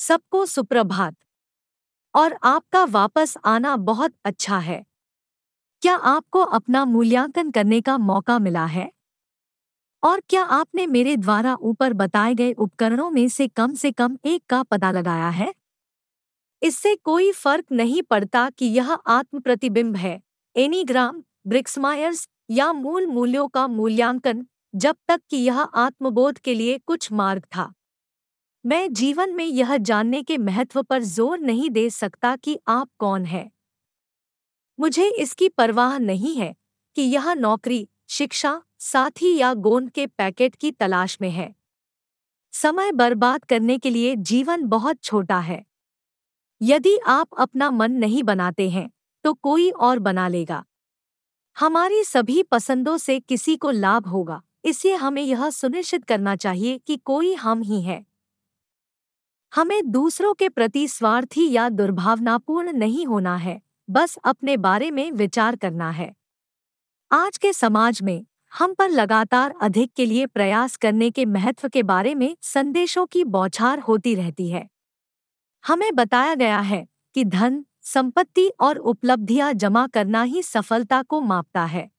सबको सुप्रभात। और आपका वापस आना बहुत अच्छा है। क्या आपको अपना मूल्यांकन करने का मौका मिला है? और क्या आपने मेरे द्वारा ऊपर बताए गए उपकरणों में से कम से कम एक का पता लगाया है? इससे कोई फ़र्क नहीं पड़ता कि यह आत्म प्रतिबिंब है। एनीग्राम, ब्रिक्समायर्स या मूल मूल्यों का मूल्यांकन, जब तक कि यह आत्मबोध के लिए कुछ मार्ग था। मैं जीवन में यह जानने के महत्व पर ज़ोर नहीं दे सकता कि आप कौन हैं। मुझे इसकी परवाह नहीं है कि यह नौकरी, शिक्षा, साथी या गोंद के पैकेट की तलाश में है। समय बर्बाद करने के लिए जीवन बहुत छोटा है। यदि आप अपना मन नहीं बनाते हैं तो कोई और बना लेगा। हमारी सभी पसंदों से किसी को लाभ होगा, इसलिए हमें यह सुनिश्चित करना चाहिए कि कोई हम ही है। हमें दूसरों के प्रति स्वार्थी या दुर्भावनापूर्ण नहीं होना है, बस अपने बारे में विचार करना है। आज के समाज में, हम पर लगातार अधिक के लिए प्रयास करने के महत्व के बारे में संदेशों की बौछार होती रहती है। हमें बताया गया है कि धन, संपत्ति और उपलब्धियाँ जमा करना ही सफलता को मापता है।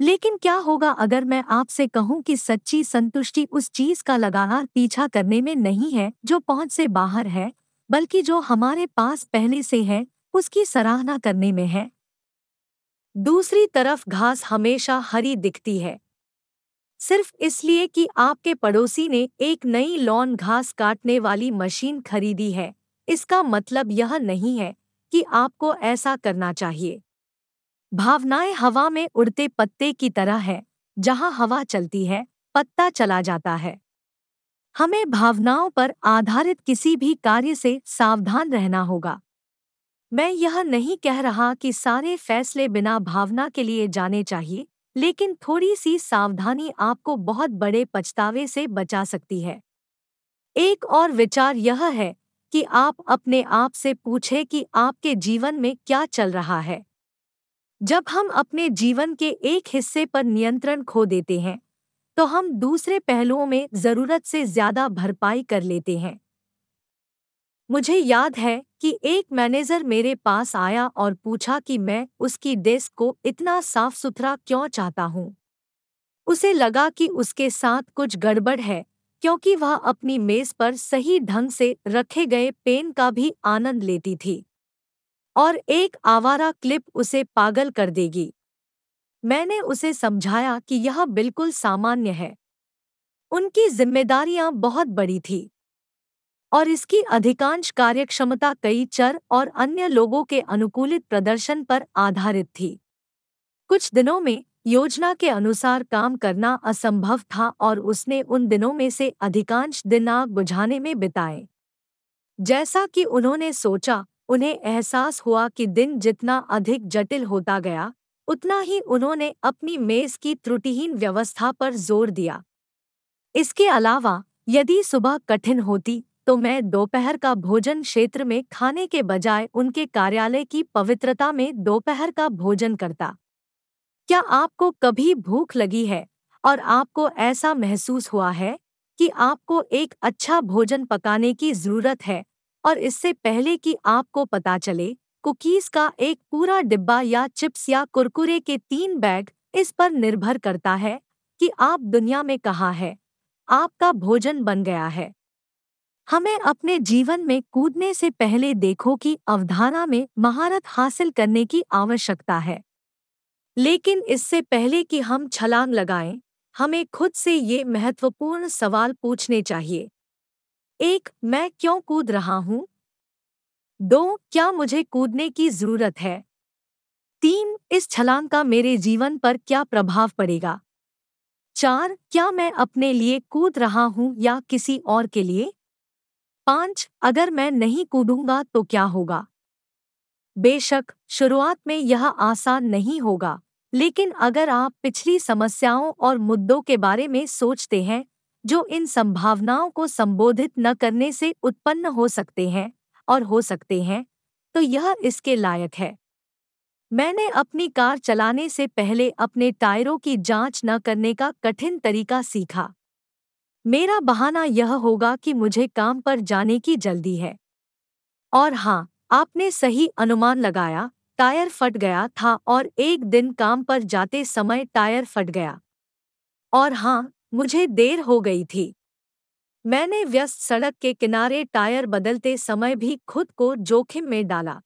लेकिन क्या होगा अगर मैं आपसे कहूँ कि सच्ची संतुष्टि उस चीज़ का लगातार पीछा करने में नहीं है, जो पहुँच से बाहर है, बल्कि जो हमारे पास पहले से है, उसकी सराहना करने में है। दूसरी तरफ़ घास हमेशा हरी दिखती है। सिर्फ़ इसलिए कि आपके पड़ोसी ने एक नई लॉन घास काटने वाली मशीन खरीदी है, इसका मतलब यह नहीं है कि आपको ऐसा करना चाहिए। भावनाएँ हवा में उड़ते पत्ते की तरह है, जहाँ हवा चलती है, पत्ता चला जाता है। हमें भावनाओं पर आधारित किसी भी कार्य से सावधान रहना होगा। मैं यह नहीं कह रहा कि सारे फैसले बिना भावना के लिए जाने चाहिए, लेकिन थोड़ी सी सावधानी आपको बहुत बड़े पछतावे से बचा सकती है। एक और विचार यह है कि आप अपने आप से पूछें कि आपके जीवन में क्या चल रहा है। जब हम अपने जीवन के एक हिस्से पर नियंत्रण खो देते हैं तो हम दूसरे पहलुओं में ज़रूरत से ज़्यादा भरपाई कर लेते हैं। मुझे याद है कि एक मैनेजर मेरे पास आया और पूछा कि मैं उसकी डेस्क को इतना साफ़ सुथरा क्यों चाहता हूँ। उसे लगा कि उसके साथ कुछ गड़बड़ है, क्योंकि वह अपनी मेज पर सही ढंग से रखे गए पेन का भी आनंद लेती थी। और एक आवारा क्लिप उसे पागल कर देगी। मैंने उसे समझाया कि यह बिल्कुल सामान्य है। उनकी जिम्मेदारियाँ बहुत बड़ी थी। और इसकी अधिकांश कार्यक्षमता कई चर और अन्य लोगों के अनुकूलित प्रदर्शन पर आधारित थी। कुछ दिनों में योजना के अनुसार काम करना असंभव था और उसने उन दिनों में से अधिकांश दिन आग बुझाने में बिताए। जैसा कि उन्होंने सोचा उन्हें एहसास हुआ कि दिन जितना अधिक जटिल होता गया, उतना ही उन्होंने अपनी मेज की त्रुटिहीन व्यवस्था पर ज़ोर दिया। इसके अलावा, यदि सुबह कठिन होती तो मैं दोपहर का भोजन क्षेत्र में खाने के बजाय उनके कार्यालय की पवित्रता में दोपहर का भोजन करता। क्या आपको कभी भूख लगी है, और आपको ऐसा महसूस हुआ है कि आपको एक अच्छा भोजन पकाने की ज़रूरत है और इससे पहले कि आपको पता चले कुकीज का एक पूरा डिब्बा या चिप्स या कुरकुरे के तीन बैग इस पर निर्भर करता है कि आप दुनिया में कहाँ है। आपका भोजन बन गया है। हमें अपने जीवन में कूदने से पहले देखो कि अवधारणा में महारत हासिल करने की आवश्यकता है। लेकिन इससे पहले कि हम छलांग लगाएँ, हमें खुद से ये महत्वपूर्ण सवाल पूछने चाहिए एक, मैं क्यों कूद रहा हूँ? दो, क्या मुझे कूदने की ज़रूरत है? तीन, इस छलांग का मेरे जीवन पर क्या प्रभाव पड़ेगा? चार, क्या मैं अपने लिए कूद रहा हूँ या किसी और के लिए? पाँच, अगर मैं नहीं कूदूँगा तो क्या होगा? बेशक, शुरुआत में यह आसान नहीं होगा, लेकिन अगर आप पिछली समस्याओं और मुद्दों के बारे में सोचते हैं जो इन संभावनाओं को संबोधित न करने से उत्पन्न हो सकते हैं और हो सकते हैं तो यह इसके लायक है। मैंने अपनी कार चलाने से पहले अपने टायरों की जाँच न करने का कठिन तरीका सीखा। मेरा बहाना यह होगा कि मुझे काम पर जाने की जल्दी है। और हाँ आपने सही अनुमान लगाया, टायर फट गया था और एक दिन काम पर जाते समय टायर फट गया। और हाँ मुझे देर हो गई थी। मैंने व्यस्त सड़क के किनारे टायर बदलते समय भी खुद को जोखिम में डाला।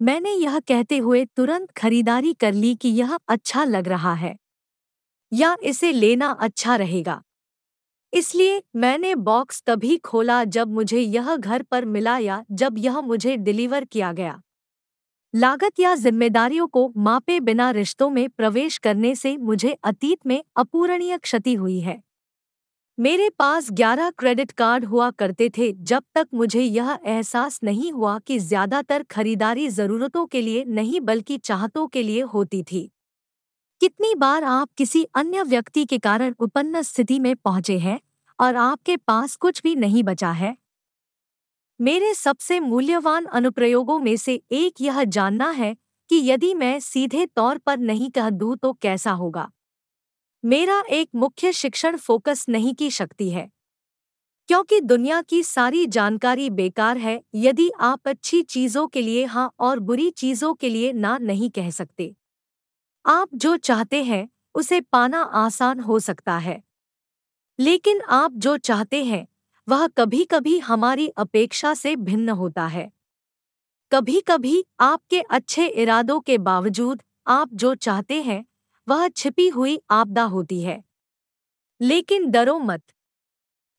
मैंने यह कहते हुए तुरंत खरीदारी कर ली कि यह अच्छा लग रहा है, या इसे लेना अच्छा रहेगा। इसलिए मैंने बॉक्स तभी खोला जब मुझे यह घर पर मिला या जब यह मुझे डिलीवर किया गया। लागत या जिम्मेदारियों को मापे बिना रिश्तों में प्रवेश करने से मुझे अतीत में अपूरणीय क्षति हुई है। मेरे पास 11 क्रेडिट कार्ड हुआ करते थे, जब तक मुझे यह एहसास नहीं हुआ कि ज़्यादातर खरीदारी जरूरतों के लिए नहीं बल्कि चाहतों के लिए होती थी। कितनी बार आप किसी अन्य व्यक्ति के कारण उत्पन्न स्थिति में पहुँचे हैं और आपके पास कुछ भी नहीं बचा है? मेरे सबसे मूल्यवान अनुप्रयोगों में से एक यह जानना है कि यदि मैं सीधे तौर पर नहीं कह दूँ तो कैसा होगा। मेरा एक मुख्य शिक्षण फोकस नहीं की शक्ति है। क्योंकि दुनिया की सारी जानकारी बेकार है, यदि आप अच्छी चीज़ों के लिए हाँ और बुरी चीज़ों के लिए ना नहीं कह सकते। आप जो चाहते हैं, उसे पाना आसान हो सकता है। लेकिन आप जो चाहते हैं वह कभी कभी हमारी अपेक्षा से भिन्न होता है। कभी कभी आपके अच्छे इरादों के बावजूद आप जो चाहते हैं, वह छिपी हुई आपदा होती है। लेकिन डरो मत।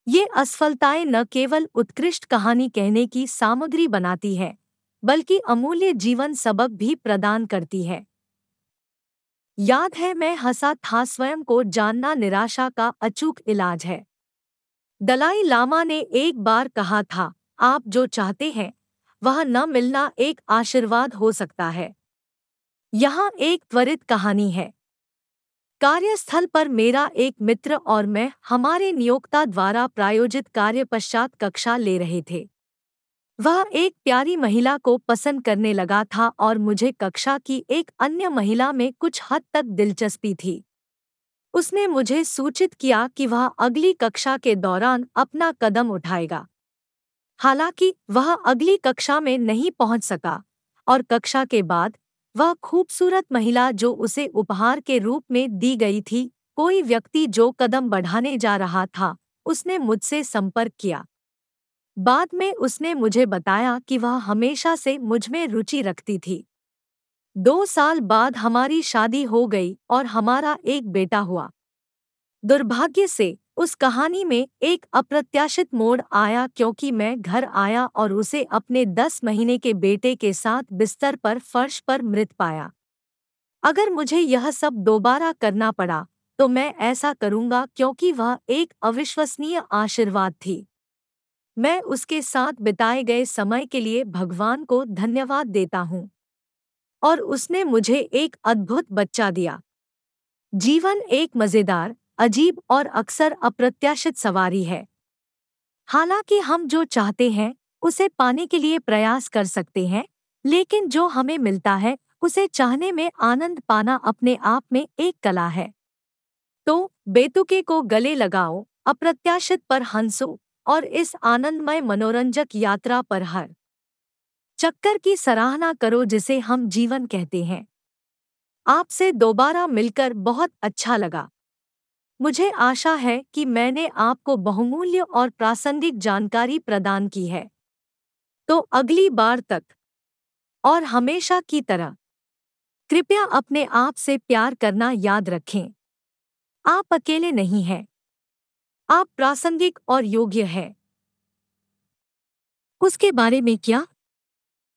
ये असफलताएँ न केवल उत्कृष्ट कहानी कहने की सामग्री बनाती है, बल्कि अमूल्य जीवन सबक भी प्रदान करती है। याद है मैं हंसा था स्वयं को जानना निराशा का अचूक इलाज है। दलाई लामा ने एक बार कहा था, आप जो चाहते हैं, वह न मिलना एक आशीर्वाद हो सकता है। यहाँ एक त्वरित कहानी है। कार्यस्थल पर मेरा एक मित्र और मैं हमारे नियोक्ता द्वारा प्रायोजित कार्य पश्चात कक्षा ले रहे थे। वह एक प्यारी महिला को पसंद करने लगा था और मुझे कक्षा की एक अन्य महिला में कुछ हद तक दिलचस्पी थी। उसने मुझे सूचित किया कि वह अगली कक्षा के दौरान अपना कदम उठाएगा। हालाँकि वह अगली कक्षा में नहीं पहुँच सका और कक्षा के बाद वह खूबसूरत महिला जो उसे उपहार के रूप में दी गई थी, कोई व्यक्ति जो कदम बढ़ाने जा रहा था, उसने मुझसे संपर्क किया। बाद में उसने मुझे बताया कि वह हमेशा से मुझमें रुचि रखती थी। दो साल बाद हमारी शादी हो गई और हमारा एक बेटा हुआ। दुर्भाग्य से उस कहानी में एक अप्रत्याशित मोड़ आया क्योंकि मैं घर आया और उसे अपने दस महीने के बेटे के साथ बिस्तर पर फर्श पर मृत पाया। अगर मुझे यह सब दोबारा करना पड़ा तो मैं ऐसा करूँगा क्योंकि वह एक अविश्वसनीय आशीर्वाद थी। मैं उसके साथ बिताए गए समय के लिए भगवान को धन्यवाद देता हूँ। और उसने मुझे एक अद्भुत बच्चा दिया। जीवन एक मज़ेदार, अजीब और अक्सर अप्रत्याशित सवारी है। हालाँकि हम जो चाहते हैं, उसे पाने के लिए प्रयास कर सकते हैं, लेकिन जो हमें मिलता है, उसे चाहने में आनंद पाना अपने आप में एक कला है। तो बेतुके को गले लगाओ, अप्रत्याशित पर हंसो, और इस आनंदमय मनोरंजक यात्रा पर हर चक्कर की सराहना करो जिसे हम जीवन कहते हैं। आपसे दोबारा मिलकर बहुत अच्छा लगा। मुझे आशा है कि मैंने आपको बहुमूल्य और प्रासंगिक जानकारी प्रदान की है। तो अगली बार तक, और हमेशा की तरह, कृपया अपने आप से प्यार करना याद रखें। आप अकेले नहीं हैं। आप प्रासंगिक और योग्य हैं। उसके बारे में क्या?